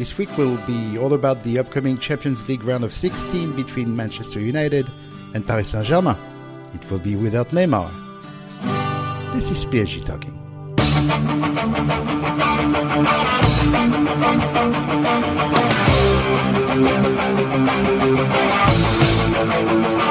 This week will be all about the upcoming Champions League round of 16 between Manchester United and Paris Saint Germain. It will be without Neymar. This is PSG talking. Hello,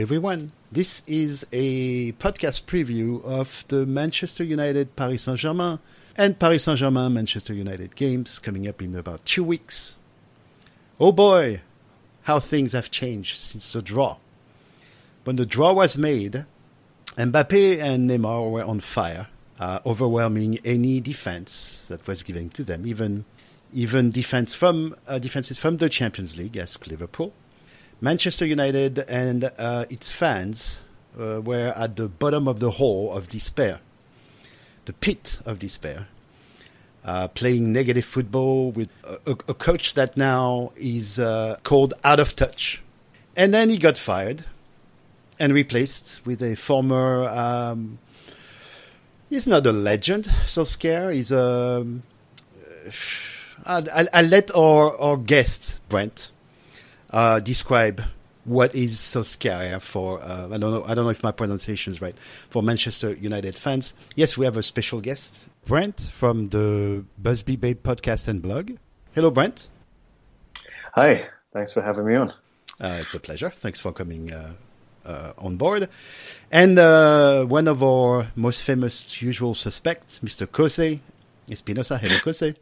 everyone. This is a podcast preview of the Manchester United Paris Saint Germain and Paris Saint Germain Manchester United games coming up in about two weeks. Oh boy, how things have changed since the draw. When the draw was made, Mbappe and Neymar were on fire, uh, overwhelming any defense that was given to them, even even defense from uh, defenses from the Champions League as Liverpool. Manchester United and uh, its fans uh, were at the bottom of the hole of despair, the pit of despair, uh, playing negative football with a, a, coach that now is uh, called out of touch. And then he got fired and replaced with a former. Um, he's not a legend, Solskjaer. He's a. Um, I'll, I'll let our, our guest, Brent, uh, describe what is so scary for. Uh, I don't know. I don't know if my pronunciation is right for Manchester United fans. Yes, we have a special guest, Brent from the Busby Babe podcast and blog. Hello, Brent. Hi. Thanks for having me on. Uh, it's a pleasure. Thanks for coming uh, uh, on board. And uh, one of our most famous usual suspects, Mr. Kose Espinosa. Hello, Kose.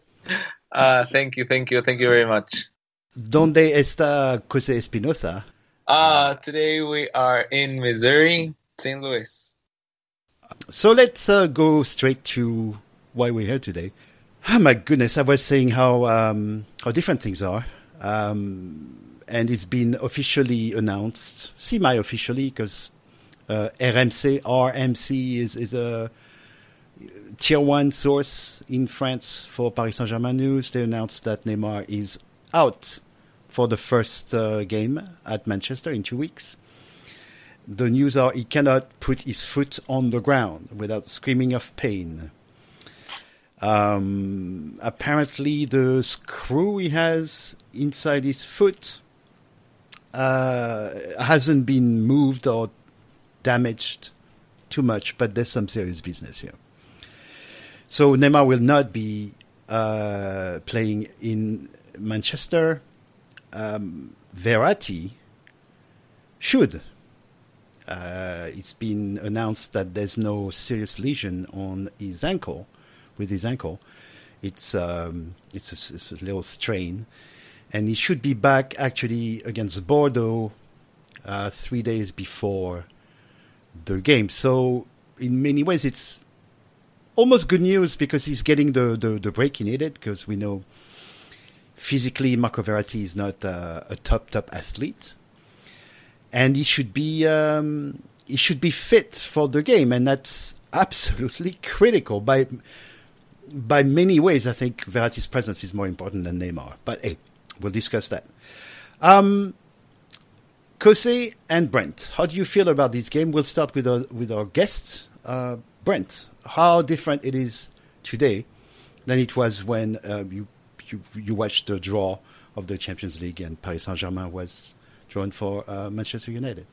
Uh, thank you, thank you, thank you very much. ¿Dónde está Jose Espinosa? Uh, today we are in Missouri, St. Louis. So let's uh, go straight to why we're here today. Oh my goodness, I was saying how um, how different things are, um, and it's been officially announced, semi-officially, because uh, RMC RMC is is a tier one source in France for Paris Saint Germain news. They announced that Neymar is out for the first uh, game at Manchester in two weeks. The news are he cannot put his foot on the ground without screaming of pain. Um, apparently, the screw he has inside his foot uh, hasn't been moved or damaged too much, but there's some serious business here. So Neymar will not be uh, playing in Manchester. Um, Verratti should. Uh, it's been announced that there's no serious lesion on his ankle, with his ankle. It's um, it's, a, it's, a, little strain, and he should be back actually against Bordeaux uh, three days before the game. So in many ways, it's almost good news because he's getting the, the, the break he needed because we know physically Marco Verratti is not uh, a top top athlete, and he should be um, he should be fit for the game, and that's absolutely critical by by many ways. I think Verratti's presence is more important than Neymar, but hey, we'll discuss that. Um, Kose and Brent, how do you feel about this game? We'll start with our with our guest, uh, Brent how different it is today than it was when uh, you, you, you watched the draw of the Champions League and Paris Saint Germain was drawn for uh, Manchester United.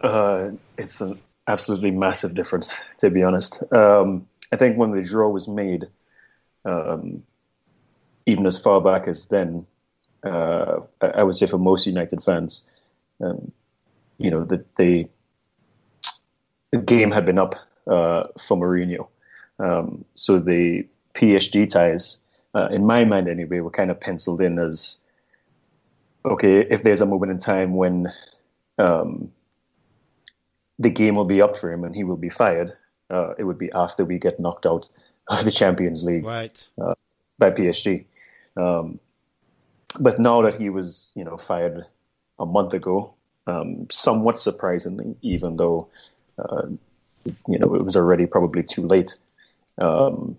Uh, it's an absolutely massive difference, to be honest. Um, I think when the draw was made, um, even as far back as then, uh, I would say for most United fans, um, you know, that the, the game had been up uh, for Mourinho. Um, so the PSG ties, uh, in my mind anyway, were kind of penciled in as okay. If there's a moment in time when um, the game will be up for him and he will be fired, uh, it would be after we get knocked out of the Champions League right. Uh, by PSG. Um, but now that he was, you know, fired a month ago, um, somewhat surprisingly, even though uh, you know, it was already probably too late. Um,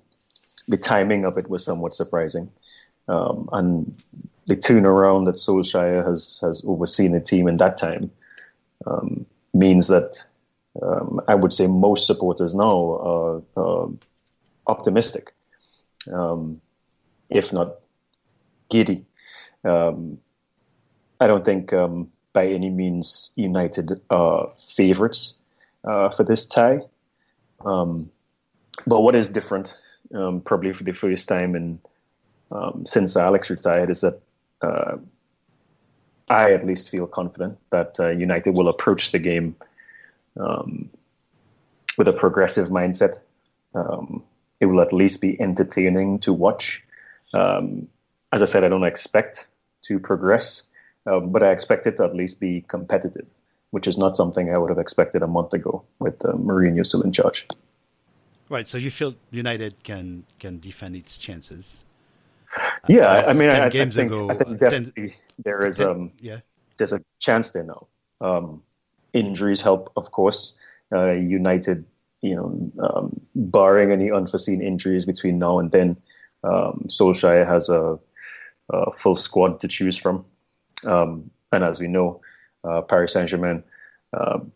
the timing of it was somewhat surprising. Um, and the turnaround that Solskjaer has has overseen the team in that time um, means that um, I would say most supporters now are, optimistic, um, if not giddy. Um, I don't think um, by any means United are favourites uh, for this tie. But what is different, um, probably for the first time in since Alex retired, is that uh, I at least feel confident that uh, United will approach the game um, with a progressive mindset. Um, it will at least be entertaining to watch. Um, as I said, I don't expect to progress, uh, but I expect it to at least be competitive, which is not something I would have expected a month ago with uh, Mourinho still in charge. Right. So you feel United can can defend its chances. Yeah, I mean, I, I, think, ago, I think definitely 10, there is 10, um yeah. there's a chance there now. Um, injuries help, of course. Uh, United, you know, um, barring any unforeseen injuries between now and then, um, Solskjaer has a, a, full squad to choose from. Um, and as we know, uh, Paris Saint Germain um,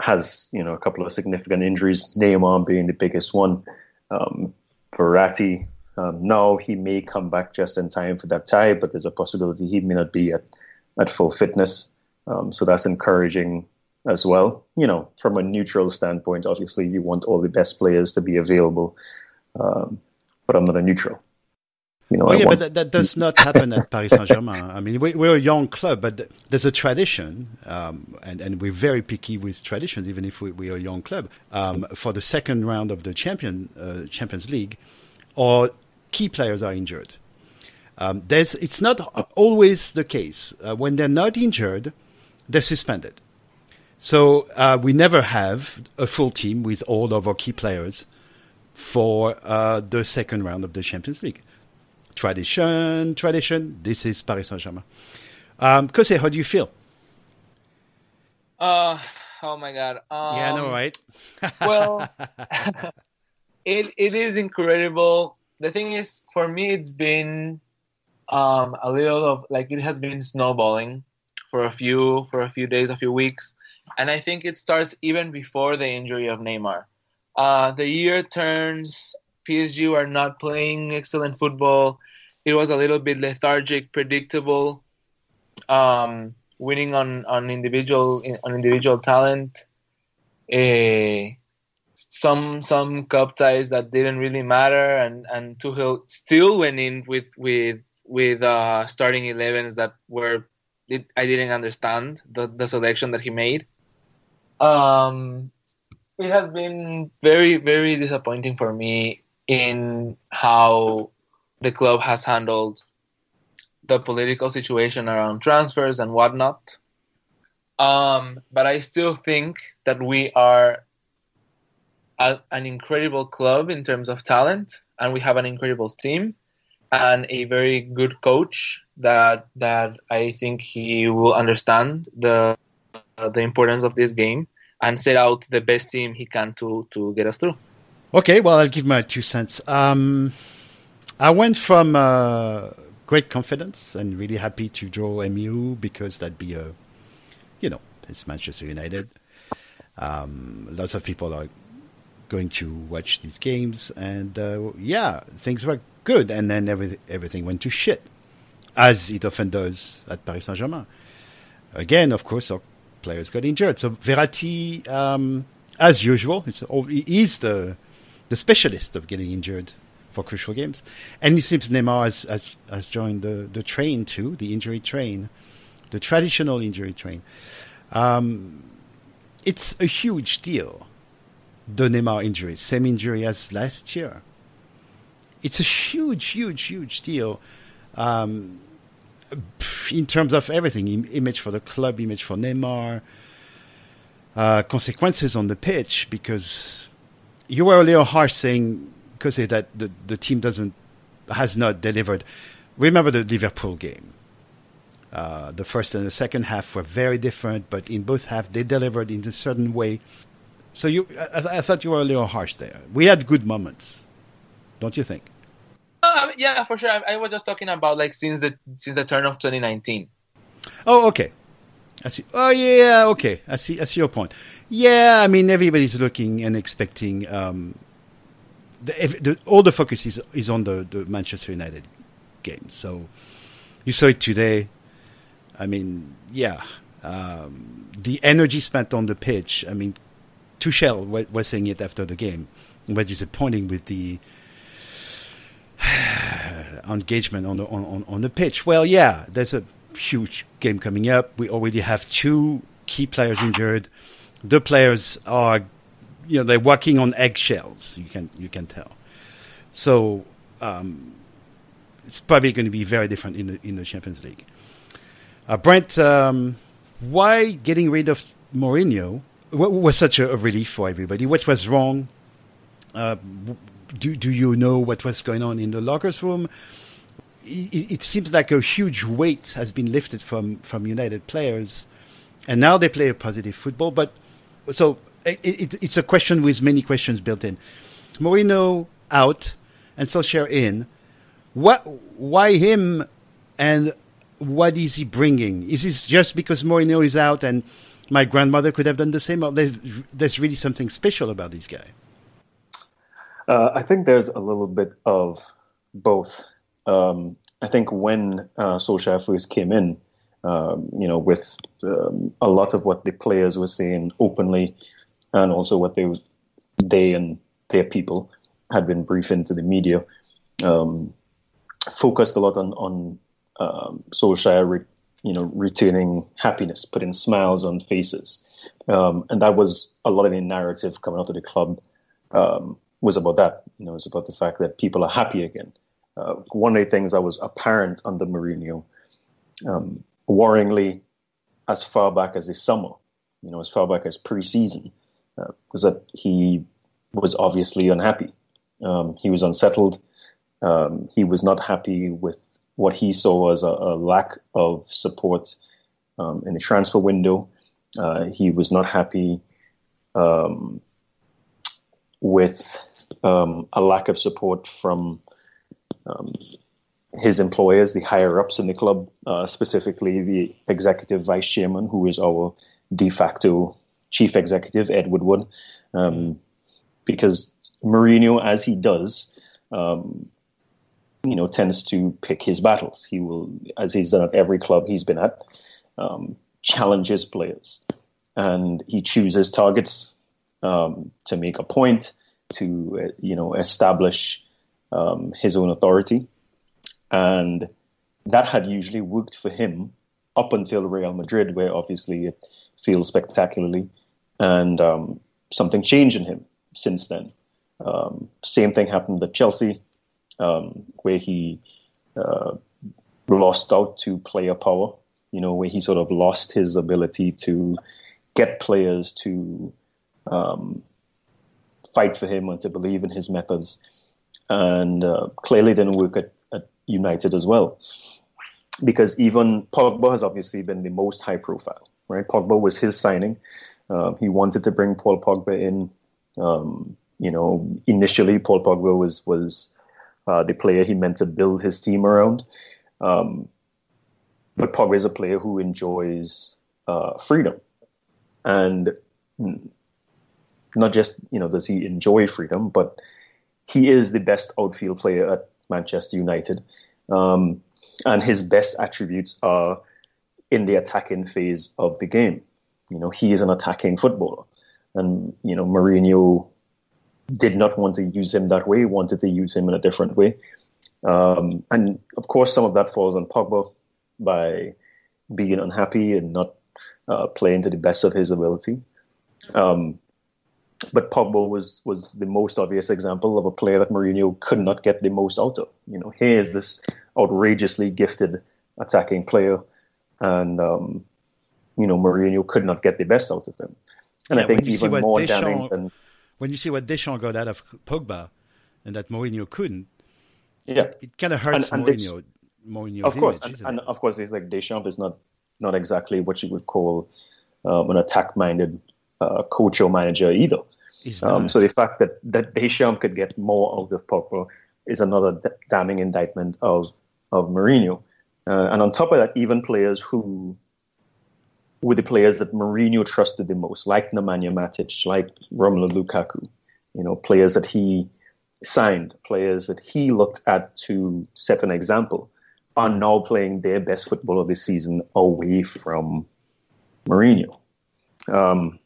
has you know a couple of significant injuries. Neymar being the biggest one. Um, Verratti um, now he may come back just in time for that tie, but there's a possibility he may not be at, at full fitness. Um, so that's encouraging as well. You know, from a neutral standpoint, obviously you want all the best players to be available, um, but I'm not a neutral. You know, oh, yeah, but that, that, does not happen at Paris Saint Germain. I mean, we, are a young club, but there's a tradition, um, and, and, we're very picky with traditions, even if we, we are a young club. Um, for the second round of the champion uh, Champions League, or key players are injured. Um, it's not always the case. Uh, when they're not injured, they're suspended. So uh, we never have a full team with all of our key players for uh, the second round of the Champions League. Tradition, tradition. This is Paris Saint Germain. Um, Kose, how do you feel? Uh, oh my God. Um, yeah, I know, right? well, it it is incredible the thing is, for me, it's been um, a little of like it has been snowballing for a few for a few days, a few weeks, and I think it starts even before the injury of Neymar. Uh, the year turns. PSG are not playing excellent football. It was a little bit lethargic, predictable, um, winning on on individual on individual talent. Uh, some some cup ties that didn't really matter, and and Tuchel still went in with with with uh, starting 11s that were it, I didn't understand the the selection that he made. Um, it has been very very disappointing for me in how the club has handled the political situation around transfers and whatnot. Um, but I still think that we are a, an incredible club in terms of talent, and we have an incredible team and a very good coach that that I think he will understand the uh, the importance of this game and set out the best team he can to to get us through. Okay, well, I'll give my two cents. Um, I went from uh, great confidence and really happy to draw MU because that'd be a, you know, it's Manchester United. Um, lots of people are going to watch these games, and uh, yeah, things were good, and then every, everything went to shit, as it often does at Paris Saint Germain. Again, of course, our players got injured. So Verratti, um, as usual, he's the the specialist of getting injured for crucial games, and it seems Neymar has, has, has joined the the train too, the injury train, the traditional injury train. Um, it's a huge deal the Neymar injury, same injury as last year. It's a huge, huge, huge deal um, in terms of everything image for the club, image for Neymar, uh, consequences on the pitch because you were a little harsh saying because that the, the team doesn't has not delivered. Remember the Liverpool game. Uh, the first and the second half were very different, but in both halves they delivered in a certain way so you, I, I, thought you were a little harsh there. We had good moments, don't you think? I yeah, for sure. I, I, was just talking about like since the since the turn of 2019. Oh, okay. I see. Oh, yeah. Okay, I see. I see your point. Yeah, I mean, everybody's looking and expecting. Um, the, the, all the focus is is on the, the Manchester United game. So you saw it today. I mean, yeah, um, the energy spent on the pitch. I mean, Tuchel was saying it after the game. Was disappointing with the engagement on the on, on the pitch. Well, yeah, there's a huge game coming up. We already have two key players injured. The players are, you know, they're working on eggshells. You can you can tell. So um, it's probably going to be very different in the in the Champions League. Uh, Brent, um, why getting rid of Mourinho was such a, relief for everybody? What was wrong? Uh, do do you know what was going on in the lockers room? It, it, seems like a huge weight has been lifted from from United players, and now they play a positive football. But so it, it, it's a question with many questions built in. Mourinho out and Solskjaer in. What? Why him? And what is he bringing? Is this just because Mourinho is out and my grandmother could have done the same? Or there's, there's really something special about this guy? Uh, I think there's a little bit of both. Um, I think when uh, Solskjaer first came in, um, you know, with um, a lot of what the players were saying openly, and also what they they and their people had been briefing to the media, um, focused a lot on on um, Solskjaer, re, you know, retaining happiness, putting smiles on faces, um, and that was a lot of the narrative coming out of the club um, was about that. You know, it's about the fact that people are happy again. Uh, one of the things that was apparent under Mourinho, um, worryingly, as far back as the summer, you know, as far back as pre-season, uh, was that he was obviously unhappy. Um, he was unsettled. Um, he was not happy with what he saw as a, a lack of support um, in the transfer window. Uh, he was not happy um, with um, a lack of support from um, his employers, the higher ups in the club, uh, specifically the executive vice chairman, who is our de facto chief executive, Ed Woodward. Um, because Mourinho, as he does, um, you know, tends to pick his battles. He will, as he's done at every club he's been at, um, challenges players, and he chooses targets um, to make a point, to uh, you know, establish um, his own authority, and that had usually worked for him up until Real Madrid, where obviously it failed spectacularly, and um, something changed in him since then. Um, same thing happened at Chelsea um, where he uh, lost out to player power. You know, where he sort of lost his ability to get players to um, fight for him and to believe in his methods, and uh, clearly didn't work at United as well. Because even Pogba has obviously been the most high profile, right? Pogba was his signing. Uh, he wanted to bring Paul Pogba in. Um, you know, initially Paul Pogba was was uh, the player he meant to build his team around. Um, but Pogba is a player who enjoys uh, freedom, and not just you know does he enjoy freedom, but he is the best outfield player at Manchester United, um, and his best attributes are in the attacking phase of the game. You know, he is an attacking footballer, and you know Mourinho did not want to use him that way, wanted to use him in a different way. Um, and of course, some of that falls on Pogba by being unhappy and not uh, playing to the best of his ability. Um, but Pogba was was the most obvious example of a player that Mourinho could not get the most out of. You know, he is this outrageously gifted attacking player, and um, you know Mourinho could not get the best out of him. And yeah, I think even more Deschamps, damning than when you see what Deschamps got out of Pogba and that Mourinho couldn't, yeah, it, it kind of hurts and, and Mourinho. Mourinho's of course, image, and, and, of course, it's like Deschamps is not not exactly what you would call um, an attack-minded uh, coach or manager either. Um, so the fact that that Deschamps could get more out of Pogba is another d- damning indictment of of Mourinho. Uh, and on top of that, even players who were the players that Mourinho trusted the most, like Nemanja Matic, like Romelu Lukaku, you know, players that he signed, players that he looked at to set an example, are now playing their best football of the season away from Mourinho. Um,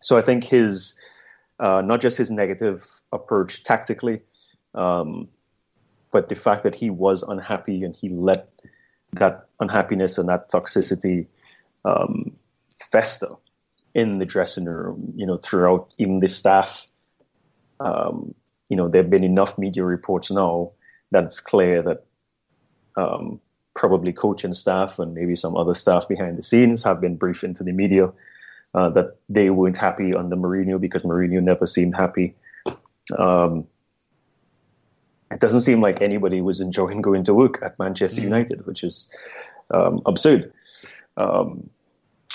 so I think his, uh, not just his negative approach tactically, um, but the fact that he was unhappy and he let that unhappiness and that toxicity um, fester in the dressing room, you know, throughout even the staff. Um, you know, there have been enough media reports now that it's clear that um, probably coaching staff and maybe some other staff behind the scenes have been briefed into the media uh, that they weren't happy under Mourinho because Mourinho never seemed happy. Um, it doesn't seem like anybody was enjoying going to work at Manchester mm-hmm. United, which is um, absurd. Um,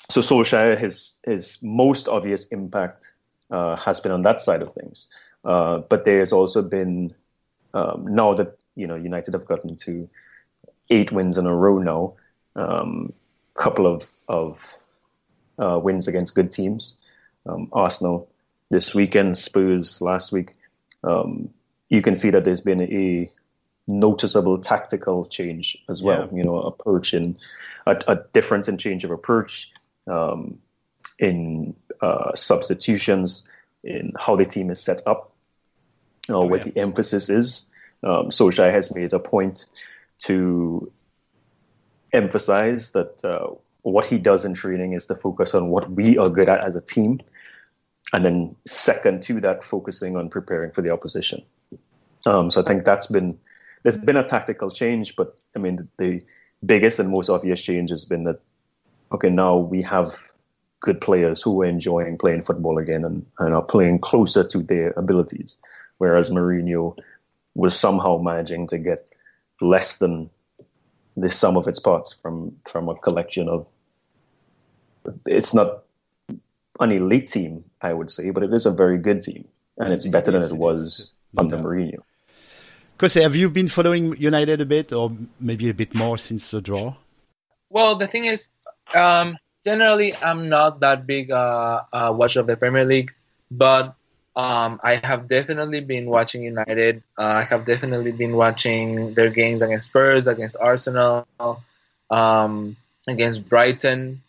so Solskjaer, his his most obvious impact uh, has been on that side of things, uh, but there's also been um, now that you know United have gotten to eight wins in a row now, a um, couple of of uh, wins against good teams, um, Arsenal this weekend, Spurs last week. Um, you can see that there's been a noticeable tactical change as well. Yeah. You know, approach in a, a, difference in change of approach um, in uh, substitutions, in how the team is set up, uh, oh, what yeah. the emphasis is. Um, Solskjaer has made a point to emphasize that uh, what he does in training is to focus on what we are good at as a team, and then second to that, focusing on preparing for the opposition. Um, so I think that's been there's been a tactical change, but I mean the biggest and most obvious change has been that okay now we have good players who are enjoying playing football again and, and are playing closer to their abilities, whereas Mourinho was somehow managing to get less than the sum of its parts from from a collection of. It's not an elite team, I would say, but it is a very good team, and it's better than it was under Mourinho. Because have you been following United a bit, or maybe a bit more since the draw? Well, the thing is, um, generally, I'm not that big uh, uh, watcher of the Premier League, but um, I have definitely been watching United. Uh, I have definitely been watching their games against Spurs, against Arsenal, um, against Brighton.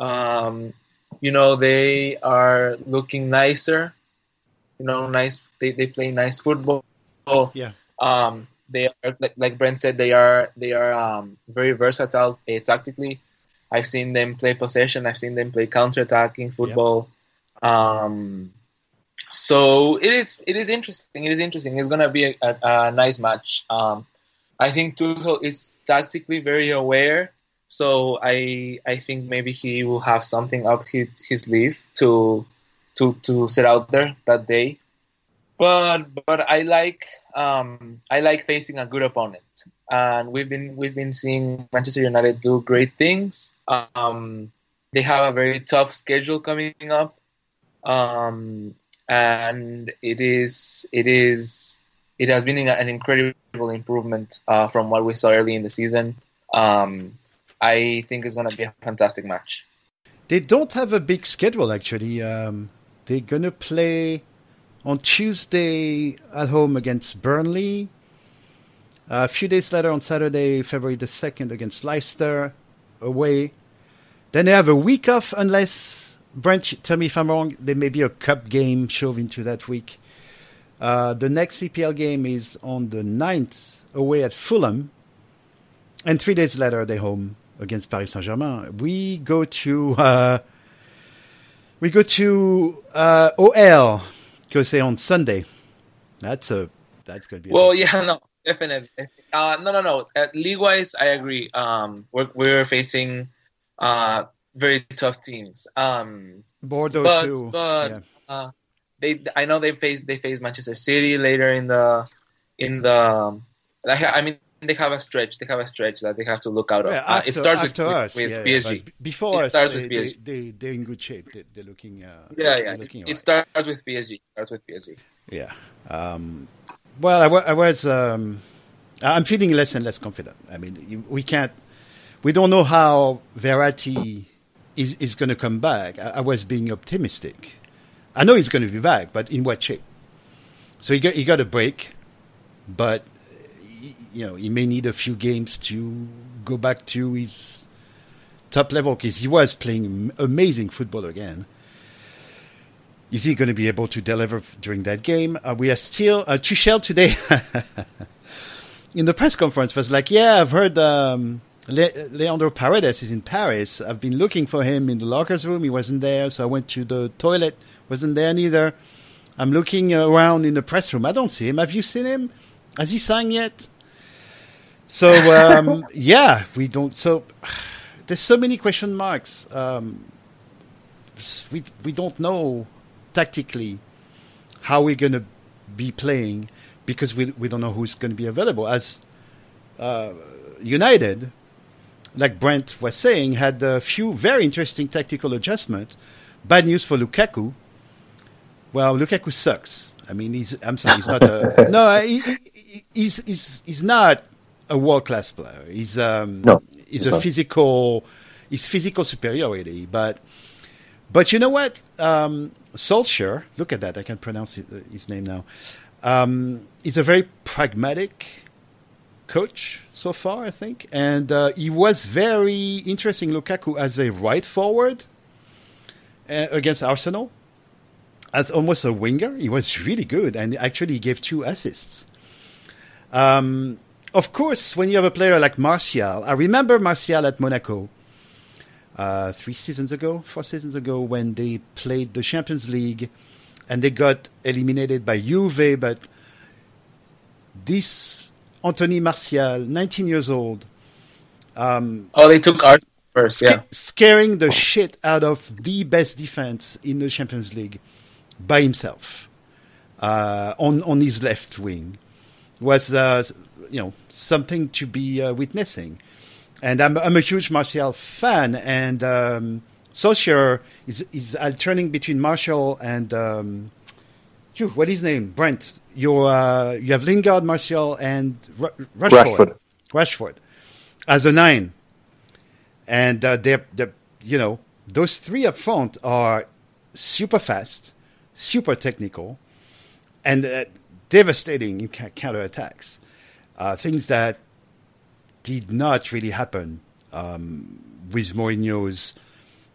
Um, you know, they are looking nicer. You know, nice. They, they play nice football. Yeah. Um, they are like, like Brent said, they are they are um, very versatile uh, tactically. I've seen them play possession. I've seen them play counter-attacking football. Yep. Um, so it is it is interesting. It is interesting. It's gonna be a, a, a nice match. Um, I think Tuchel is tactically very aware. So I I think maybe he will have something up his, his sleeve to to to set out there that day but but I like um, I like facing a good opponent, and we've been we've been seeing Manchester United do great things. Um, they have a very tough schedule coming up, um, and it is it is it has been an incredible improvement uh, from what we saw early in the season. Um, I think it's going to be a fantastic match. They don't have a big schedule actually. Um, they're going to play on Tuesday at home against Burnley. a few days later on Saturday, February the 2nd, against Leicester away. Then they have a week off, unless, Brent, tell me if I'm wrong, there may be a cup game shoved into that week. Uh, the next EPL game is on the 9th, away at Fulham. And three days later, they're home against Paris Saint Germain. We go to. Uh, we go to uh, OL Go say on Sunday. That's a that's going to be. Well, yeah, no, definitely. Uh, no, no, no. Uh, league wise, I agree. Um, we're we're facing uh very tough teams. Um, Bordeaux but, too. But yeah. uh, they, I know they face they face Manchester City later in the in the. I mean, they have a stretch. They have a stretch that they have to look out of. Yeah, after, uh, it starts with, us, with, with yeah, PSG. Yeah, before it us, starts they, with PSG. They, they, are in good shape. They, are looking. Uh, yeah, yeah. Looking it, it starts with PSG. It starts with PSG. Yeah. Um, Well, I, was. Um, I'm feeling less and less confident. I mean, we can't. We don't know how Verratti is is going to come back. I, I was being optimistic. I know he's going to be back, but in what shape? So he got he got a break, but you know he may need a few games to go back to his top level because he was playing amazing football again. Is he going to be able to deliver during that game? Uh, we are still uh, Tuchel today in the press conference was like, "Yeah, I've heard um, Le- Leandro Paredes is in Paris. I've been looking for him in the lockers room. He wasn't there, so I went to the toilet. Wasn't there neither. I'm looking around in the press room. I don't see him. Have you seen him? Has he signed yet? So um, yeah, we don't. So there's so many question marks. Um, we we don't know tactically how we're going to be playing because we we don't know who's going to be available. As uh, United, like Brent was saying, had a few very interesting tactical adjustments. Bad news for Lukaku. Well, Lukaku sucks. I mean, he's I'm sorry, he's not a no. He, he, he's he's he's not a world class player. He's um No, he's he's a not. physical he's physical superiority, but but you know what? Um, Solskjaer, look at that. I can pronounce his, his name now. Um, he's a very pragmatic coach so far, I think, and uh, he was very interesting. Lukaku as a right forward uh, against Arsenal, as almost a winger, he was really good, and actually he gave two assists. Um, of course, when you have a player like Martial, I remember Martial at Monaco uh, three seasons ago, four seasons ago, when they played the Champions League and they got eliminated by Juve. But this Anthony Martial, 19 years old, um, Oh, they took ours first. Yeah. scaring the shit out of the best defense in the Champions League by himself uh, on on his left wing was uh, you know something to be uh, witnessing. And I'm I'm a huge Martial fan, and um, is is alternating between Martial and um, phew, what is his name? Brent. You uh, you have Lingard, Martial, and Ra- Rashford. Rashford. Rashford as a nine, and uh, they're, they're you know those three up front are super fast, super technical, and uh, devastating in ca- counterattacks. Uh, things that did not really happen um, with Mourinho's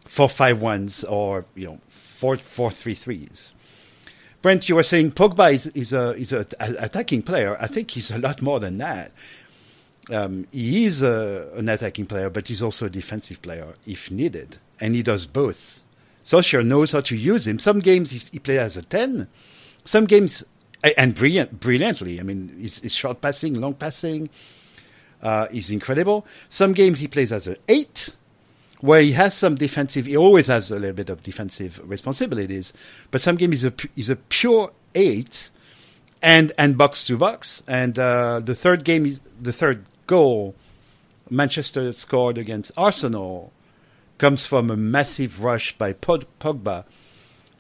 four five ones or you know four four three threes. Brent, you were saying Pogba is is a is a, a attacking player. I think he's a lot more than that. Um, he is a, an attacking player, but he's also a defensive player if needed, and he does both. Solskjaer knows how to use him. Some games he, he plays as a ten, some games and brilliant, brilliantly. I mean, his, short passing, long passing uh, is incredible. Some games he plays as an eight, where he has some defensive. He always has a little bit of defensive responsibilities, but some games he's a he's a pure eight, and and box to box. And uh, the third game is the third goal. Manchester scored against Arsenal comes from a massive rush by Pogba,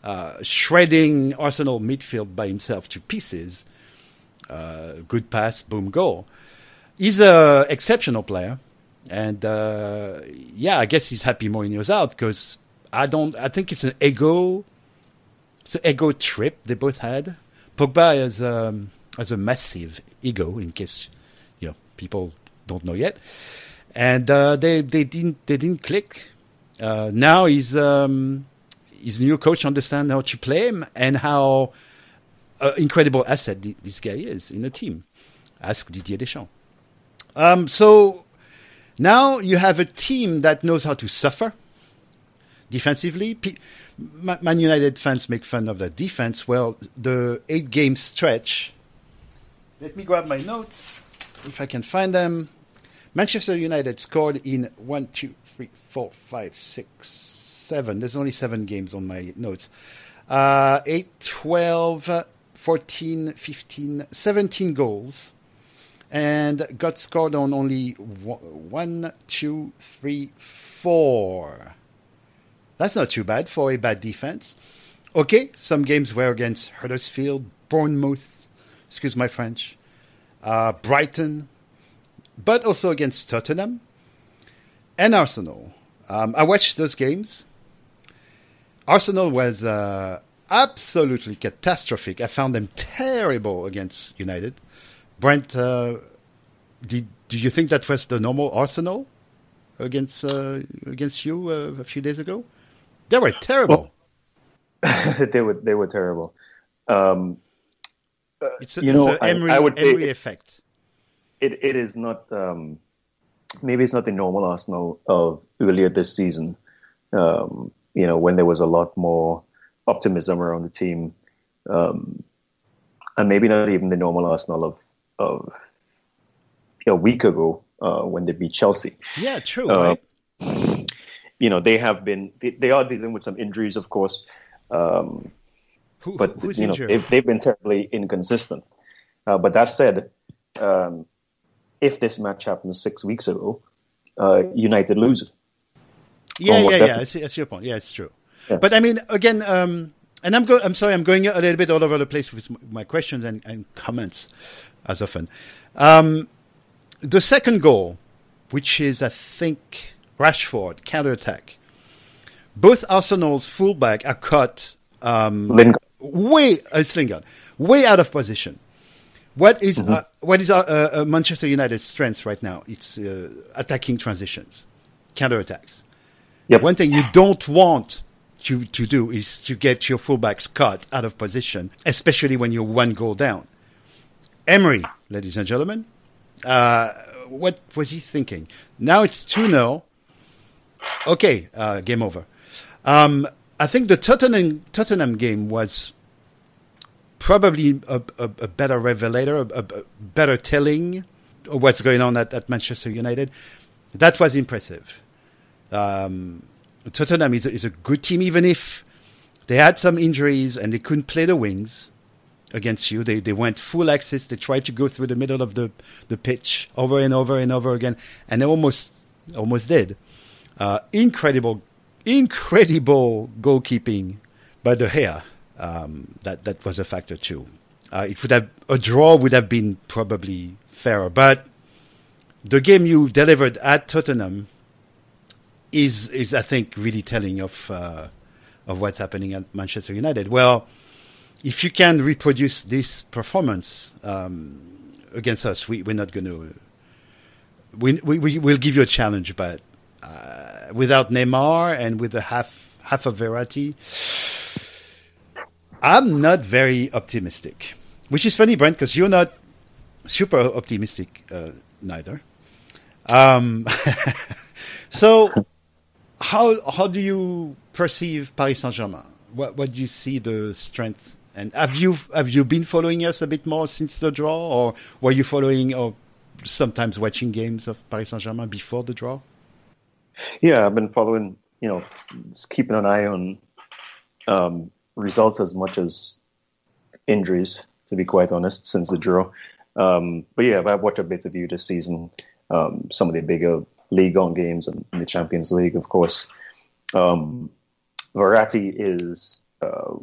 uh, shredding Arsenal midfield by himself to pieces. Uh, good pass, boom, goal. He's an exceptional player, and uh, yeah, I guess he's happy Mourinho's out because I don't. I think it's an ego. It's an ego trip they both had. Pogba has um, has a massive ego, in case you know people don't know yet, and uh, they they didn't they didn't click. Uh, now he's um, his new coach understand how to play him and how uh, incredible asset th- this guy is in the team. Ask Didier Deschamps. Um, so now you have a team that knows how to suffer defensively. Ma- Man United fans make fun of that defense. Well, the eight game stretch. Let me grab my notes if I can find them. Manchester United scored in one, two, three, four, five, six, seven. There's only seven games on my notes. Uh, 8, 12, uh, 14, 15, 17 goals. And got scored on only one, two, three, four. That's not too bad for a bad defense. Okay, some games were against Huddersfield, Bournemouth, excuse my French, uh, Brighton, but also against Tottenham and Arsenal. Um, I watched those games. Arsenal was uh, absolutely catastrophic. I found them terrible against United. Brent, uh, did do you think that was the normal Arsenal against uh, against you uh, a few days ago? They were terrible. Well, they were they were terrible. Um, it's a, you know, Emery, I, I would Emery effect. It it is not. Um, maybe it's not the normal Arsenal of earlier this season. Um, you know, when there was a lot more optimism around the team, um, and maybe not even the normal Arsenal of of a week ago uh, when they beat Chelsea. Yeah, true. Uh, right? You know, they have been they, they, are dealing with some injuries, of course. Um, Who, but who's you know, injured? they've, they've been terribly inconsistent. Uh, but that said, um, if this match happened six weeks ago, uh, United lose. Yeah, yeah, yeah. That's, that's your point. Yeah, it's true. Yeah. But I mean, again, um, and I'm go- I'm sorry, I'm going a little bit all over the place with my questions and, and comments, as often. Um, the second goal, which is I think Rashford counter attack. Both Arsenal's fullback are caught um, way uh, Lingard, way out of position. What is, mm-hmm. uh, what is uh, uh, Manchester United's strength right now? It's uh, attacking transitions, counter attacks. Yep. One thing you don't want to, to do is to get your fullbacks cut out of position, especially when you're one goal down. Emery, ladies and gentlemen, uh, what was he thinking? Now it's 2 0. Okay, uh, game over. Um, I think the Tottenham, Tottenham game was probably a, a, a better revelator, a, a, better telling of what's going on at, at Manchester United. That was impressive. Um, Tottenham is, is a good team, even if they had some injuries and they couldn't play the wings against you. They they went full access. They tried to go through the middle of the, the pitch over and over and over again, and they almost almost did. Uh, incredible, incredible goalkeeping by De Gea. Um, that that was a factor too. Uh, it would have a draw would have been probably fairer, but the game you delivered at Tottenham is is I think really telling of uh, of what's happening at Manchester United. Well, if you can reproduce this performance um, against us, we, we're not going to. We, we, will give you a challenge, but uh, without Neymar and with a half half of Verratti, I'm not very optimistic. Which is funny, Brent, because you're not super optimistic uh, neither. Um, so, how how do you perceive Paris Saint Germain? What what do you see the strength? And have you have you been following us a bit more since the draw, or were you following or sometimes watching games of Paris Saint Germain before the draw? Yeah, I've been following. You know, keeping an eye on um, results as much as injuries, to be quite honest, since the draw. Um, but yeah, I've watched a bit of you this season. Um, some of the bigger league on games and the Champions League, of course. Um, Verratti is uh,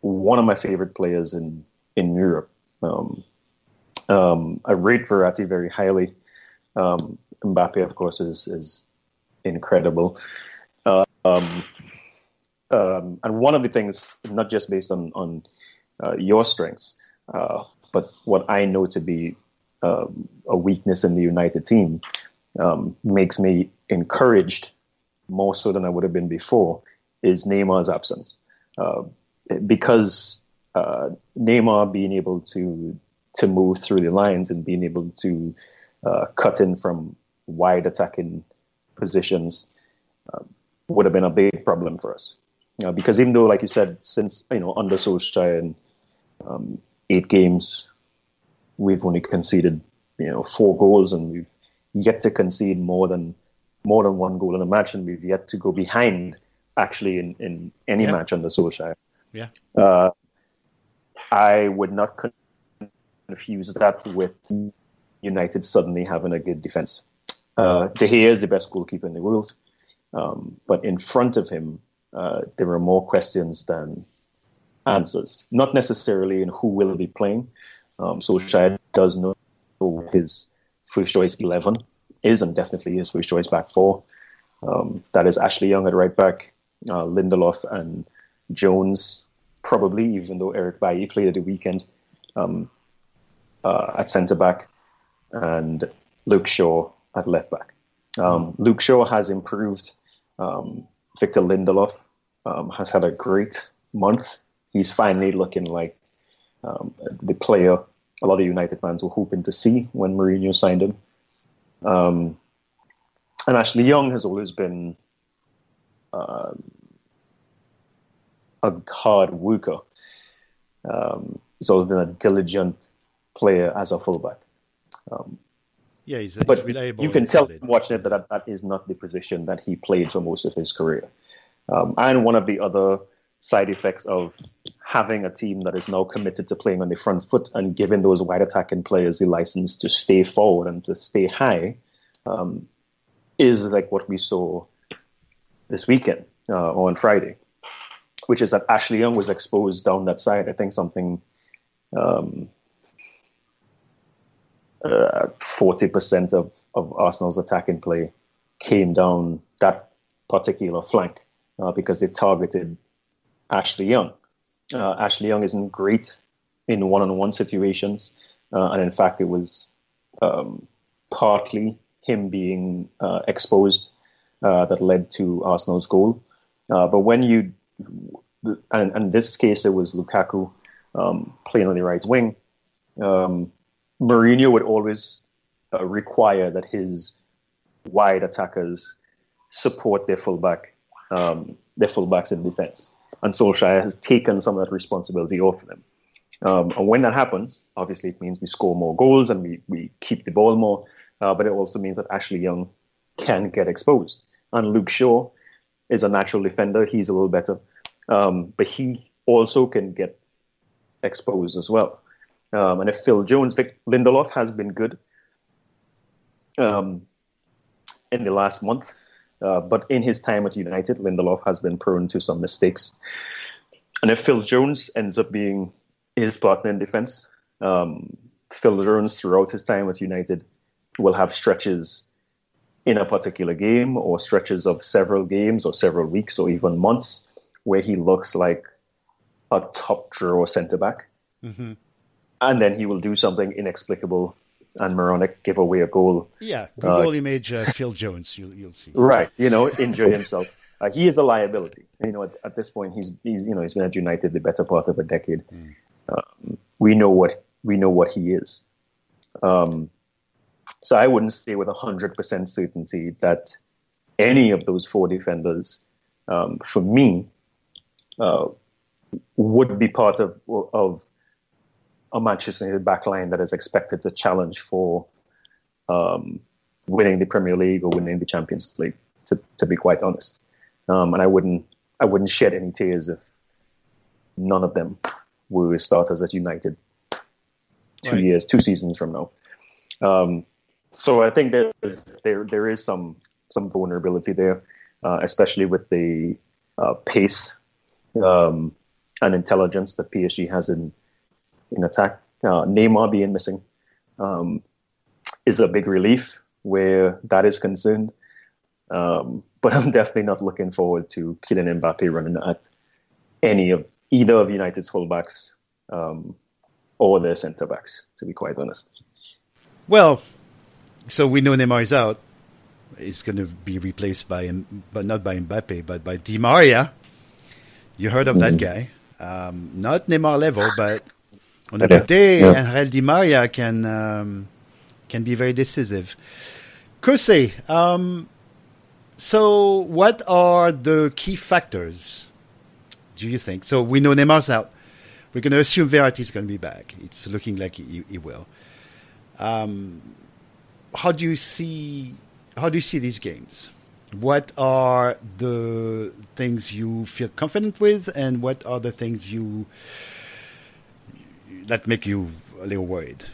one of my favorite players in in Europe. Um, um, I rate Verratti very highly. Um, Mbappe, of course, is is incredible. Uh, um, um, and one of the things, not just based on on uh, your strengths, uh, but what I know to be um, a weakness in the United team, um, makes me encouraged more so than I would have been before, is Neymar's absence. Uh, because uh, Neymar being able to to move through the lines and being able to uh, cut in from wide attacking positions uh, would have been a big problem for us. Uh, because even though, like you said, since you know under Solskjaer and um, eight games, we've only conceded you know four goals, and we've yet to concede more than more than one goal in a match, and we've yet to go behind actually in, in any yeah. match under Solskjaer. Yeah. Uh, I would not confuse that with United suddenly having a good defense. Uh, De Gea is the best goalkeeper in the world, um, but in front of him, uh, there are more questions than answers. Not necessarily in who will be playing, Um, Solskjaer does know his first choice 11 is and definitely is first choice back four. Um, that is Ashley Young at right back, uh, Lindelof and Jones, probably, even though Eric Bailly played at the weekend um, uh, at centre back, and Luke Shaw at left back. Um, Luke Shaw has improved. Um, Victor Lindelof um, has had a great month. He's finally looking like um, the player a lot of United fans were hoping to see when Mourinho signed him. Um, and Ashley Young has always been um, a hard worker. Um, he's always been a diligent player as a fullback. Um, yeah, he's, he's but reliable. you can tell watching it that, that that is not the position that he played for most of his career. Um, and one of the other side effects of having a team that is now committed to playing on the front foot and giving those wide attacking players the license to stay forward and to stay high um, is like what we saw this weekend uh, on Friday, which is that Ashley Young was exposed down that side. I think something um, uh, forty percent of of Arsenal's attacking play came down that particular flank uh, because they targeted Ashley Young. Uh, Ashley Young isn't great in one-on-one situations, uh, and in fact, it was um, partly him being uh, exposed uh, that led to Arsenal's goal. Uh, but when you, and, in this case, it was Lukaku um, playing on the right wing. Um, Mourinho would always uh, require that his wide attackers support their fullback, um, their fullbacks in defense. And Solskjaer has taken some of that responsibility off them. Um, and when that happens, obviously it means we score more goals and we, we keep the ball more. Uh, but it also means that Ashley Young can get exposed. And Luke Shaw is a natural defender. He's a little better. Um, but he also can get exposed as well. Um, and if Phil Jones, Vic Lindelof has been good um, in the last month. Uh, but in his time at United, Lindelof has been prone to some mistakes. And if Phil Jones ends up being his partner in defense, um, Phil Jones throughout his time at United will have stretches in a particular game or stretches of several games or several weeks or even months where he looks like a top draw centre back. Mm-hmm. And then he will do something inexplicable and moronic, give away a goal. Yeah, Google image uh, Phil Jones. You'll you'll see. Right, you know, injure himself. Uh, he is a liability. You know, at, at, this point, he's he's you know he's been at United the better part of a decade. Mm. Um, we know what we know what he is. Um, so I wouldn't say with hundred percent certainty that any of those four defenders, um, for me, uh, would be part of of a Manchester United backline that is expected to challenge for um, winning the Premier League or winning the Champions League. To, to be quite honest, um, and I wouldn't I wouldn't shed any tears if none of them were starters at United two Right. years, two seasons from now. Um, so I think there is there there is some some vulnerability there, uh, especially with the uh, pace um, and intelligence that PSG has in in attack. Uh, Neymar being missing um, is a big relief where that is concerned. Um, but I'm definitely not looking forward to Kylian Mbappe running at any of either of United's fullbacks um, or their centre backs. To be quite honest. Well, so we know Neymar is out. He's going to be replaced by, but not by Mbappe, but by Di Maria. You heard of that guy? Um, not Neymar level, but on a Yeah, day, yeah. Angel Di Maria can um, can be very decisive. Kose, um, so what are the key factors? Do you think? So we know Neymar's out. We're going to assume Verratti is going to be back. It's looking like he, he will. Um, how do you see how do you see these games? What are the things you feel confident with, and what are the things you that make you a little worried?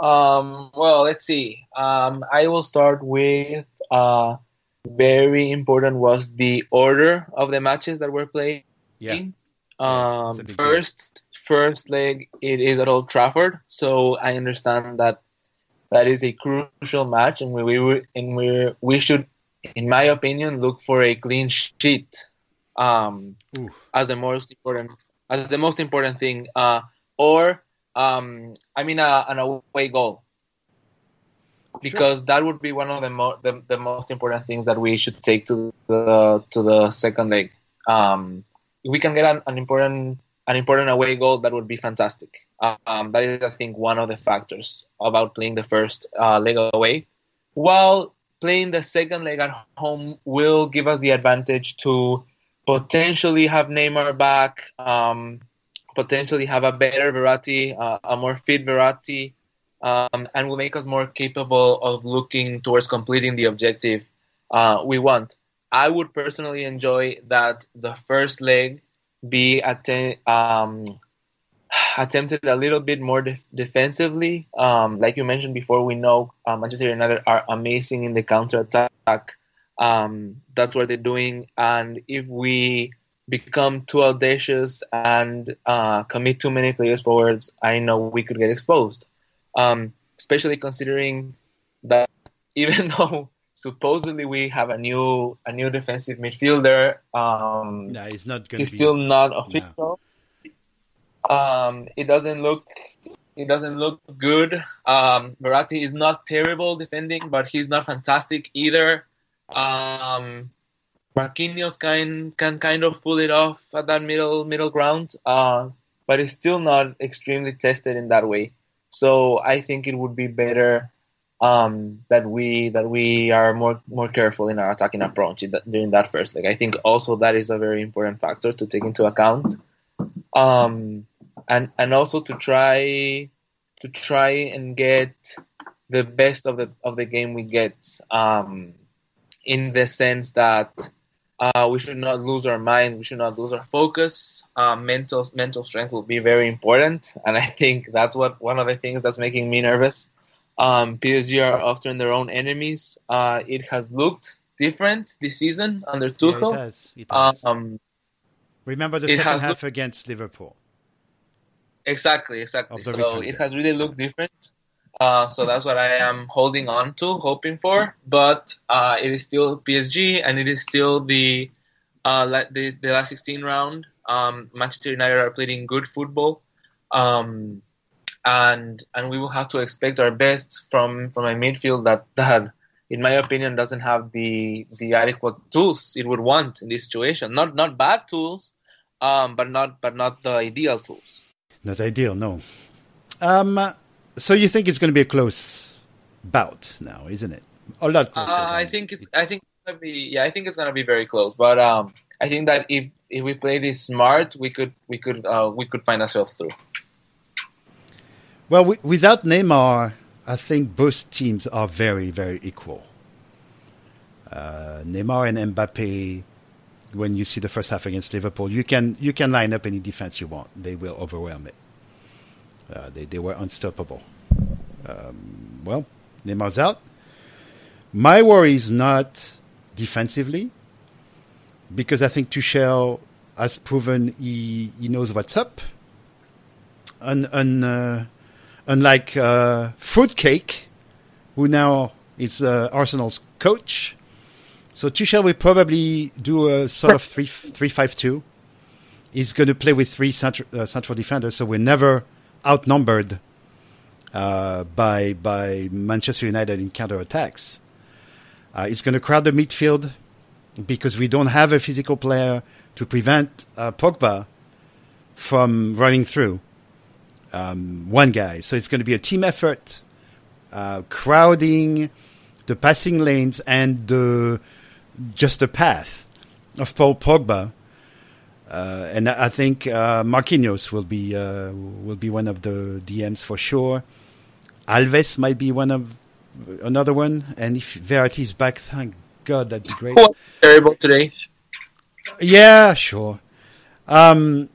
Um, well, let's see. Um, I will start with uh, very important was the order of the matches that were played. Yeah, Um, first, first leg it is at Old Trafford, so I understand that that is a crucial match, and we, we and we we should, in my opinion, look for a clean sheet um, as the most important as the most important thing, uh, or um, I mean uh, an away goal, because sure. that would be one of the, mo- the the most important things that we should take to the to the second leg. Um, we can get an, an important an important away goal, that would be fantastic. Um, that is, I think, one of the factors about playing the first uh, leg away. While playing the second leg at home will give us the advantage to potentially have Neymar back, um, potentially have a better Verratti, uh, a more fit Verratti, um, and will make us more capable of looking towards completing the objective uh, we want. I would personally enjoy that the first leg be att- um, attempted a little bit more def- defensively. Um, like you mentioned before, we know uh, Manchester United are amazing in the counter attack. Um, that's what they're doing, and if we become too audacious and uh, commit too many players forwards, I know we could get exposed. Um, especially considering that even though supposedly we have a new a new defensive midfielder. Um, no, he's not. He's be, still not official. No. Um, it doesn't look. It doesn't look good. Um, Verratti is not terrible defending, but he's not fantastic either. Um, Marquinhos can can kind of pull it off at that middle middle ground, uh, but it's still not extremely tested in that way. So I think it would be better um, that we that we are more more careful in our attacking approach during that first leg. I think also that is a very important factor to take into account, um, and and also to try to try and get the best of the of the game we get, um, in the sense that. Uh, we should not lose our mind. We should not lose our focus. Uh, mental mental strength will be very important, and I think that's what one of the things that's making me nervous um, PSG are often their own enemies. Uh, it has looked different this season under Tuchel. Yeah, it has. It has. Um, Remember the second half looked... against Liverpool. Exactly, exactly. So it has really looked different. Uh, so that's what I am holding on to, hoping for. But uh, it is still PSG, and it is still the uh, the, the last 16 round. Um, Manchester United are playing good football. Um, and and we will have to expect our best from from a midfield that that in my opinion doesn't have the the adequate tools it would want in this situation not not bad tools um, but not but not the ideal tools not ideal no um so you think it's going to be a close bout now isn't it a lot closer uh, i think it's i think it's gonna be yeah i think it's going to be very close but um i think that if if we play this smart we could we could uh, we could find ourselves through well, without Neymar, I think both teams are very, very equal. Uh, Neymar and Mbappe, when you see the first half against Liverpool, you can you can line up any defense you want; they will overwhelm it. Uh, they they were unstoppable. Um, well, Neymar's out. My worry is not defensively, because I think Tuchel has proven he, he knows what's up. And, and uh, unlike uh, Fruitcake, who now is uh, Arsenal's coach. So Tuchel will probably do a sort of three three five two. He's going to play with three uh, central defenders, so we're never outnumbered uh, by by Manchester United in counter attacks. Uh, he's going to crowd the midfield because we don't have a physical player to prevent uh, Pogba from running through um, one guy. So it's going to be a team effort, uh, crowding the passing lanes and the just the path of Paul Pogba. Uh, and I think uh, Marquinhos will be uh, will be one of the DMs for sure. Alves might be one of another one, and if Verratti is back, thank God that'd be great. terrible today. Yeah, sure. Um,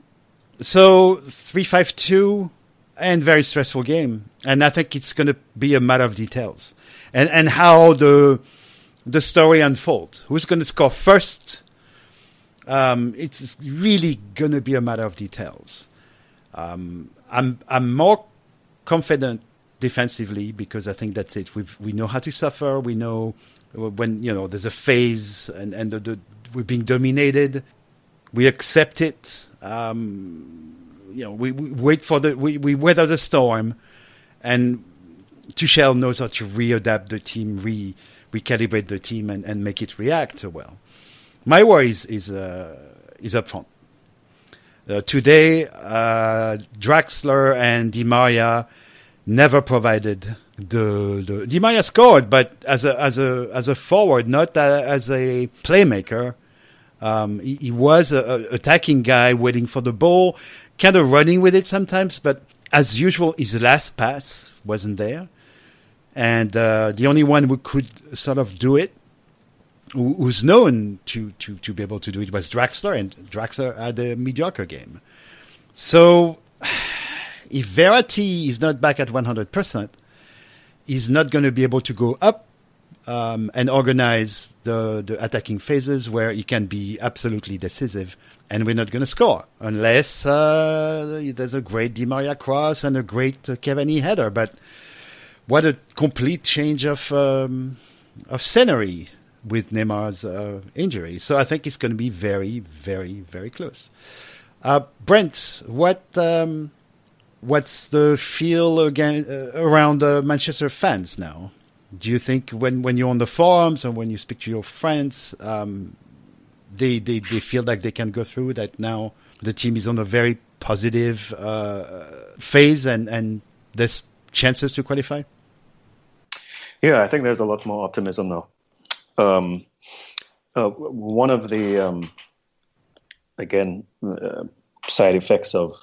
so three five two and very stressful game. And I think it's going to be a matter of details and and how the the story unfolds. Who's going to score first? Um, it's really going to be a matter of details. Um, I'm I'm more confident defensively because I think that's it. We we know how to suffer. We know when you know there's a phase and and the, the, we're being dominated. We accept it. Um, you know, we, we, wait for the we, we weather the storm, and Tuchel knows how to readapt the team, re recalibrate the team, and, and make it react well. My worry is is, uh, is up front. Uh, today, uh, Draxler and Di Maria never provided the, the Di Maria scored, but as a as a as a forward, not a, as a playmaker. Um, he, he, was a, a, attacking guy, waiting for the ball, kind of running with it sometimes. But as usual, his last pass wasn't there, and uh, the only one who could sort of do it, who, who's known to, to to be able to do it, was Draxler, and Draxler had a mediocre game. So if Verratti is not back at 100%, he's not going to be able to go up um, and organize the, the attacking phases where he can be absolutely decisive. And we're not going to score unless uh, there's a great Di Maria cross and a great uh, Cavani header. But what a complete change of um, of scenery with Neymar's uh, injury. So I think it's going to be very, very, very close. Uh, Brent, what um, what's the feel again uh, around uh, Manchester fans now? Do you think when, when you're on the forums and when you speak to your friends, um, they, they they feel like they can go through that now? The team is on a very positive uh, phase and and there's chances to qualify. Yeah, I think there's a lot more optimism now. Um, uh, one of the um, again uh, side effects of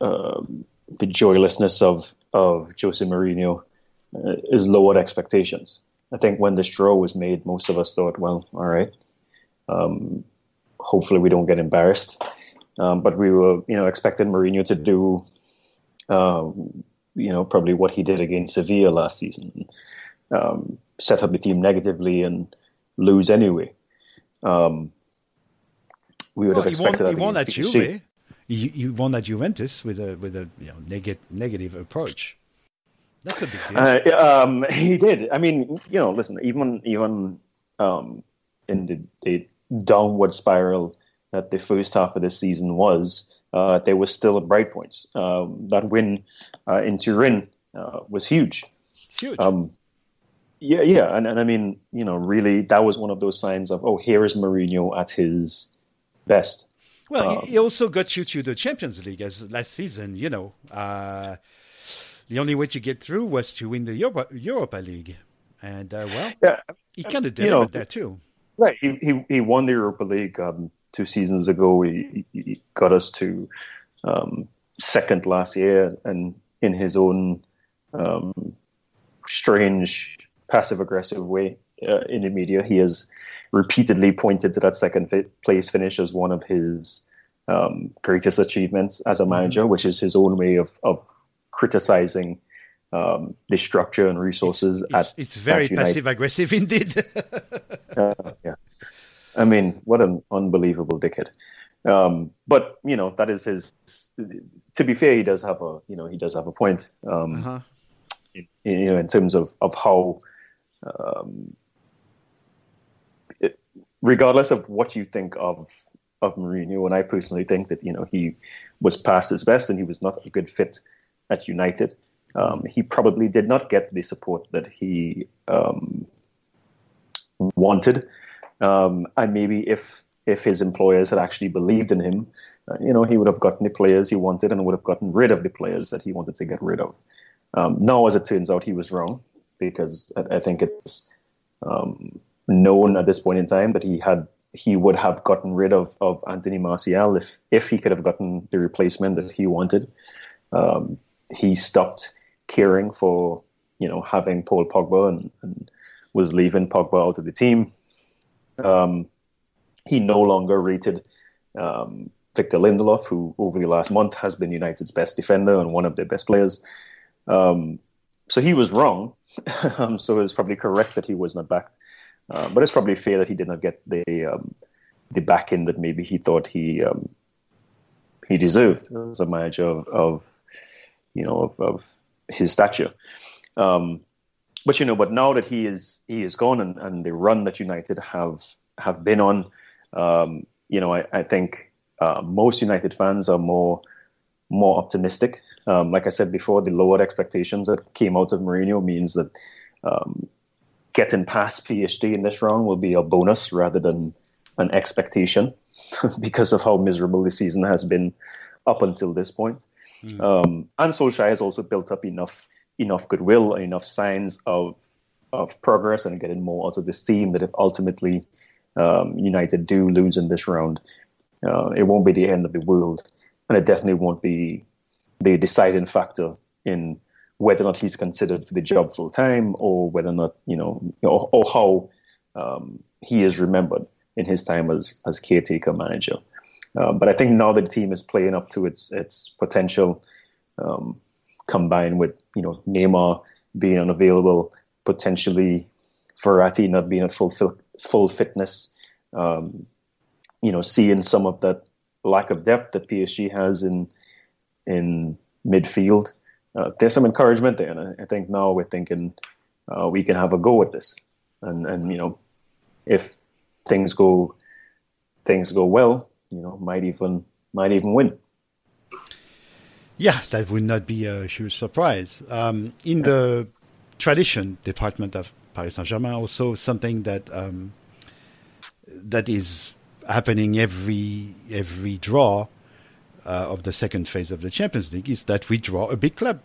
um, the joylessness of of Jose Mourinho uh, is lowered expectations. I think when this draw was made, most of us thought, well, all right, um, hopefully we don't get embarrassed. Um, but we were, you know, expecting Mourinho to do, uh, you know, probably what he did against Sevilla last season, um, set up the team negatively and lose anyway. Um, we would well, have expected he won, that. He won Juve you, you won that Juventus with a with a you know, neg- negative approach. That's a big deal. Uh, um, he did. I mean, you know, listen, even even um, in the, the, downward spiral that the first half of the season was, uh, there was still bright points. Um, that win uh, in Turin uh, was huge. It's huge. Um, yeah, yeah, and, and I mean, you know, really, that was one of those signs of, oh, here is Mourinho at his best. Well, um, he also got you to the Champions League as last season. You know, uh, the only way to get through was to win the Europa, Europa League, and uh, well, yeah, he kind of did you know, that too. Right, he he he won the Europa League um, two seasons ago. He, he got us to um, second last year, and in his own um, strange passive aggressive way uh, in the media, he has repeatedly pointed to that second place finish as one of his um, greatest achievements as a mm-hmm. manager, which is his own way of, of criticizing um, the structure and resources. It's, at, it's very passive aggressive indeed. uh, yeah, I mean, what an unbelievable dickhead. Um, but you know, that is his. To be fair, he does have a you know he does have a point. Um, uh-huh. in, you know, in terms of of how um, regardless of what you think of of Mourinho, and I personally think that you know he was past his best and he was not a good fit at United. Um, he probably did not get the support that he um, wanted, um, and maybe if if his employers had actually believed in him, uh, you know, he would have gotten the players he wanted and would have gotten rid of the players that he wanted to get rid of. Um, now, as it turns out, he was wrong because I, I think it's um, known at this point in time that he had he would have gotten rid of, of Anthony Martial if if he could have gotten the replacement that he wanted. Um, he stopped caring for you know having Paul Pogba and, and was leaving Pogba out of the team. Um, he no longer rated um, Victor Lindelof, who over the last month has been United's best defender and one of their best players. Um, so he was wrong. Um, so it was probably correct that he was not back uh, but it's probably fair that he did not get the um, the backing that maybe he thought he um, he deserved as a manager of, of you know of, of his stature. Um, but you know, but now that he is he is gone and, and the run that United have have been on, um, you know, I, I think uh, most United fans are more more optimistic. Um, like I said before, the lowered expectations that came out of Mourinho means that um, getting past PSG in this round will be a bonus rather than an expectation because of how miserable the season has been up until this point. Mm. Um, and Solskjaer has also built up enough enough goodwill, enough signs of of progress and getting more out of this team that if ultimately um, United do lose in this round, uh, it won't be the end of the world, and it definitely won't be the deciding factor in whether or not he's considered for the job full time or whether or not you know or, or how um, he is remembered in his time as as caretaker manager. Uh, but I think now the team is playing up to its its potential, um, combined with you know Neymar being unavailable, potentially Verratti not being at full full fitness, um, you know, seeing some of that lack of depth that PSG has in in midfield. Uh, there's some encouragement there, and I, I think now we're thinking uh, we can have a go with this, and and you know, if things go things go well, you know, might even might even win. Yeah, that would not be a huge surprise. Um, in the tradition department of Paris Saint Germain, also something that um, that is happening every every draw uh, of the second phase of the Champions League is that we draw a big club.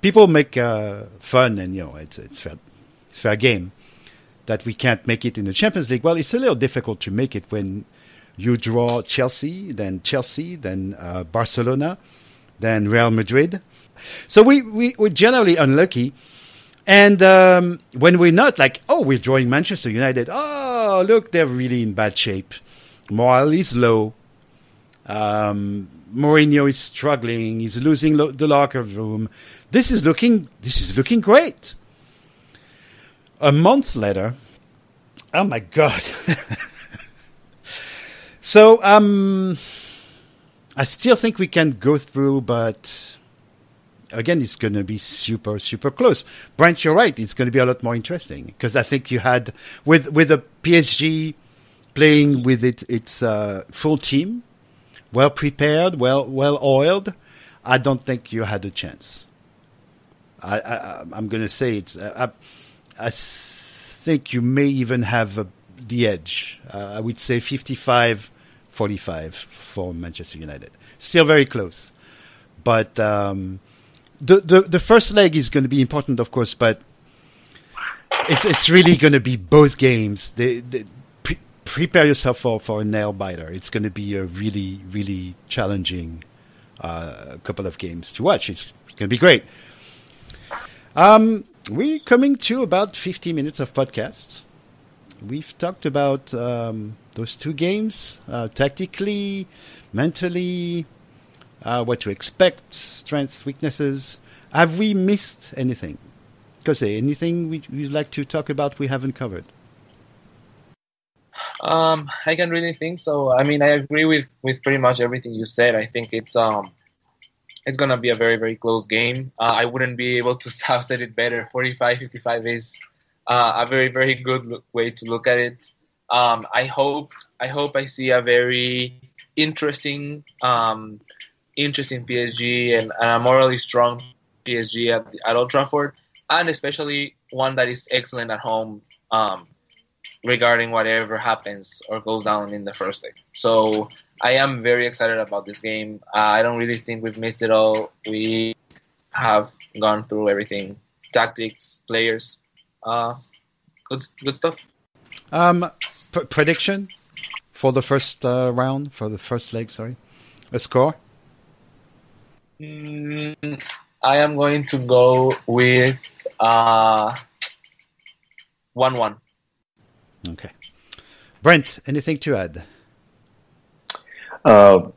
People make uh, fun, and you know it's it's fair, it's fair game that we can't make it in the Champions League. Well, it's a little difficult to make it when you draw Chelsea, then Chelsea, then uh, Barcelona, then Real Madrid. So we, we, we're generally unlucky. And um, when we're not, like, oh, we're drawing Manchester United. Oh, look, they're really in bad shape. Morale is low. Um, Mourinho is struggling. He's losing lo- the locker room. This is looking. This is looking great. A month later, oh my god! so um, I still think we can go through, but again, it's going to be super, super close. Brent, you're right. It's going to be a lot more interesting because I think you had with with the PSG playing with it, its uh, full team, well prepared, well well oiled. I don't think you had a chance. I, I am going to say it's. Uh, I, I think you may even have a, the edge. Uh, I would say 55 45 for Manchester United. Still very close. But um, the, the, the first leg is going to be important, of course, but it's, it's really going to be both games. They, they, prepare yourself for, for a nail biter. It's going to be a really, really challenging uh, couple of games to watch. It's going to be great. Um, we're coming to about 50 minutes of podcast. We've talked about um, those two games uh, tactically, mentally, uh, what to expect, strengths, weaknesses. Have we missed anything? Because anything we, would like to talk about we haven't covered? Um, I can really think so. I mean, I agree with, with pretty much everything you said. I think it's um, it's gonna be a very very close game. Uh, I wouldn't be able to have said it better. 45-55 is uh, a very very good look, way to look at it. Um, I hope I hope I see a very interesting um, interesting PSG and, and, a morally strong PSG at, at Old Trafford, and especially one that is excellent at home um, regarding whatever happens or goes down in the first leg. So I am very excited about this game. Uh, I don't really think we've missed it all. We have gone through everything: tactics, players, uh, good, good stuff. Um, p- prediction for the first uh, round, for the first leg. Sorry, a score. Mm, I am going to go with uh, one-one. Okay, Brent. Anything to add? Uh,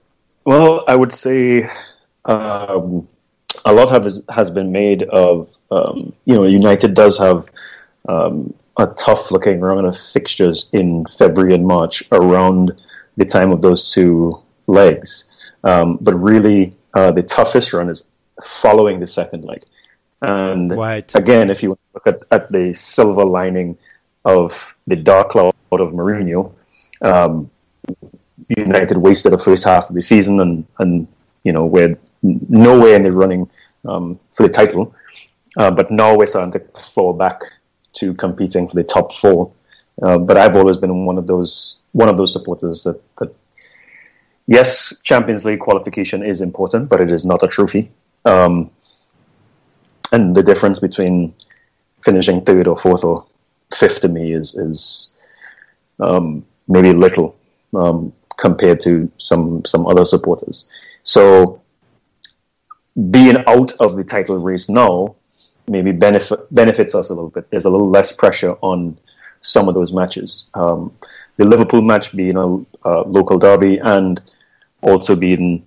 well, I would say um, a lot has has been made of um, you know United does have um, a tough looking run of fixtures in February and March around the time of those two legs. Um, but really, uh, the toughest run is following the second leg. And Right. again, if you look at, at the silver lining of the dark cloud of Mourinho, um, United wasted the first half of the season and, and you know, we're nowhere in the running um, for the title. Uh, but now we're starting to fall back to competing for the top four. Uh, but I've always been one of those one of those supporters that, that yes, Champions League qualification is important, but it is not a trophy. Um, and the difference between finishing third or fourth or fifth to me is is um, maybe little um, compared to some some other supporters. So being out of the title race now maybe benefit benefits us a little bit. There's a little less pressure on some of those matches. Um, the Liverpool match being a, a local derby and also being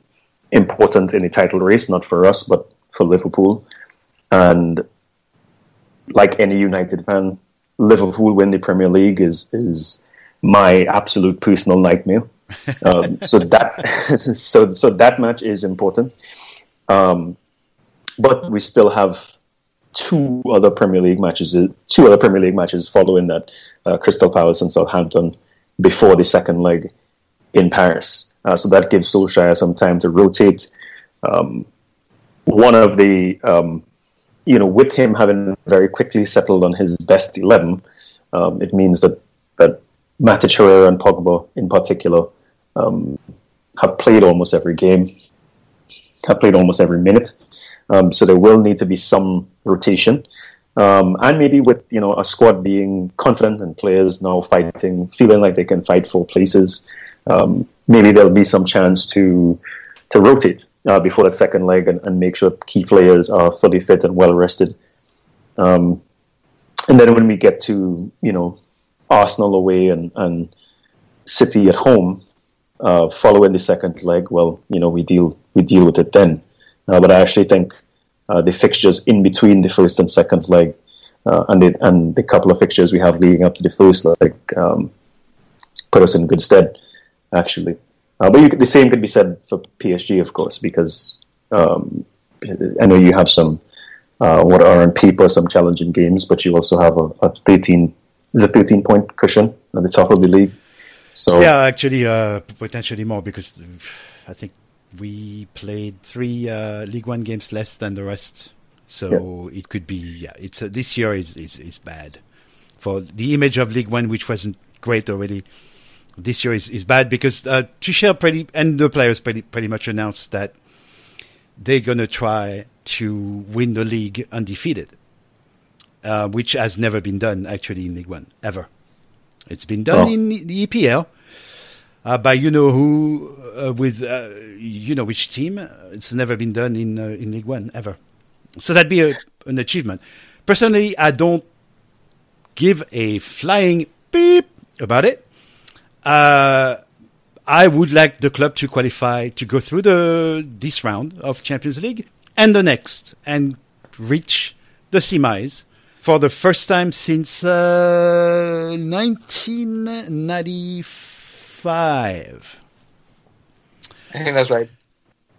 important in the title race, not for us, but for Liverpool. And like any United fan, Liverpool win the Premier League is is my absolute personal nightmare. Um, so that so so that match is important. Um, but we still have two other Premier League matches, two other Premier League matches following that, uh, Crystal Palace and Southampton, before the second leg in Paris. Uh, so that gives Solskjaer some time to rotate. Um, one of the, um, you know, with him having very quickly settled on his best eleven, um, it means that that Matic Herrera and Pogba, in particular, um, have played almost every game, have played almost every minute. Um, so there will need to be some rotation. Um, and maybe with you know a squad being confident and players now fighting, feeling like they can fight for places, um, maybe there'll be some chance to to rotate uh, before the second leg and, and, make sure key players are fully fit and well rested. Um, and then when we get to you know Arsenal away and, and City at home, uh, following the second leg, well, you know we deal we deal with it then. Uh, but I actually think uh, the fixtures in between the first and second leg, uh, and the and the couple of fixtures we have leading up to the first leg, um, put us in good stead, actually. Uh, but you, the same could be said for PSG, of course, because um, I know you have some uh, what are on paper some challenging games, but you also have a, a thirteen is a thirteen point cushion at the top of the league. So yeah, actually, uh, potentially more because I think we played three uh, League One games less than the rest, so yeah. it could be. Yeah, it's uh, this year is, is is bad for the image of League One, which wasn't great already. This year is, is bad because uh, Tuchel pretty and the players pretty pretty much announced that they're gonna try to win the league undefeated, uh, which has never been done actually in League One ever. It's been done oh. in the EPL uh, by you know who uh, with uh, you know which team. It's never been done in uh, in League One ever. So that'd be a, an achievement. Personally, I don't give a flying beep about it. Uh, I would like the club to qualify to go through the this round of Champions League and the next and reach the semis for the first time since uh, 1995. I think that's right.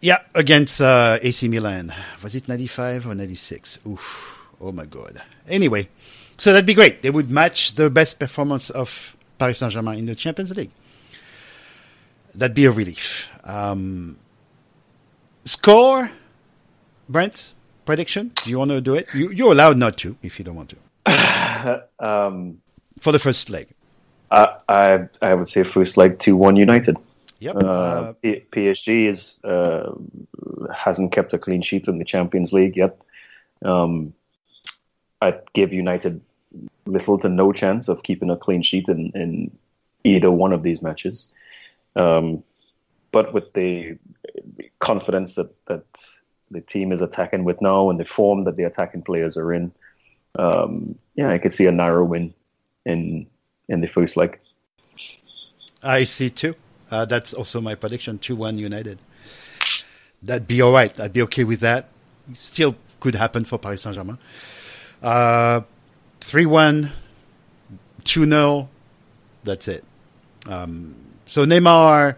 Yeah, against uh, AC Milan. Was it 95 or 96? Oof. Oh my god. Anyway, so that'd be great. They would match the best performance of Paris Saint Germain in the Champions League. That'd be a relief. Um, score, Brent? Prediction? Do you want to do it? You, you're allowed not to if you don't want to. um, For the first leg. I, I, I would say first leg 2 1 United. Yep. Uh, uh, PSG is uh, hasn't kept a clean sheet in the Champions League yet. Um, I'd give United little to no chance of keeping a clean sheet in, in either one of these matches. Um, but with the confidence that, that the team is attacking with now and the form that the attacking players are in, um, yeah, I could see a narrow win in in the first leg. I see too. Uh, that's also my prediction: two-one United. That'd be all right. I'd be okay with that. Still could happen for Paris Saint Germain. Uh, three-one, two 0 That's it. Um, so Neymar,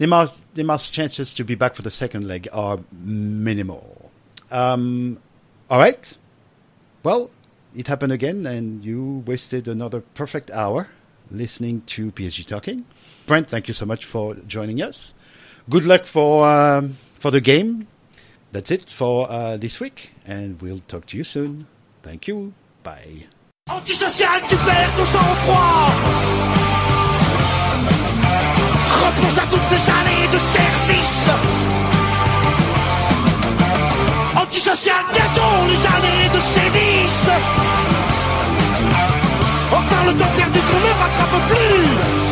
Neymar's, Neymar's chances to be back for the second leg are minimal. Um, all right. Well, it happened again, and you wasted another perfect hour listening to PSG Talking. Brent, thank you so much for joining us. Good luck for um, for the game. That's it for uh, this week, and we'll talk to you soon. Thank you. Bye. Antisocial, tu perds ton sang-froid. Repense à toutes ces années de service. Antisocial, bientôt les années de sévice. Enfin le temps perdu qu'on ne rattrape plus.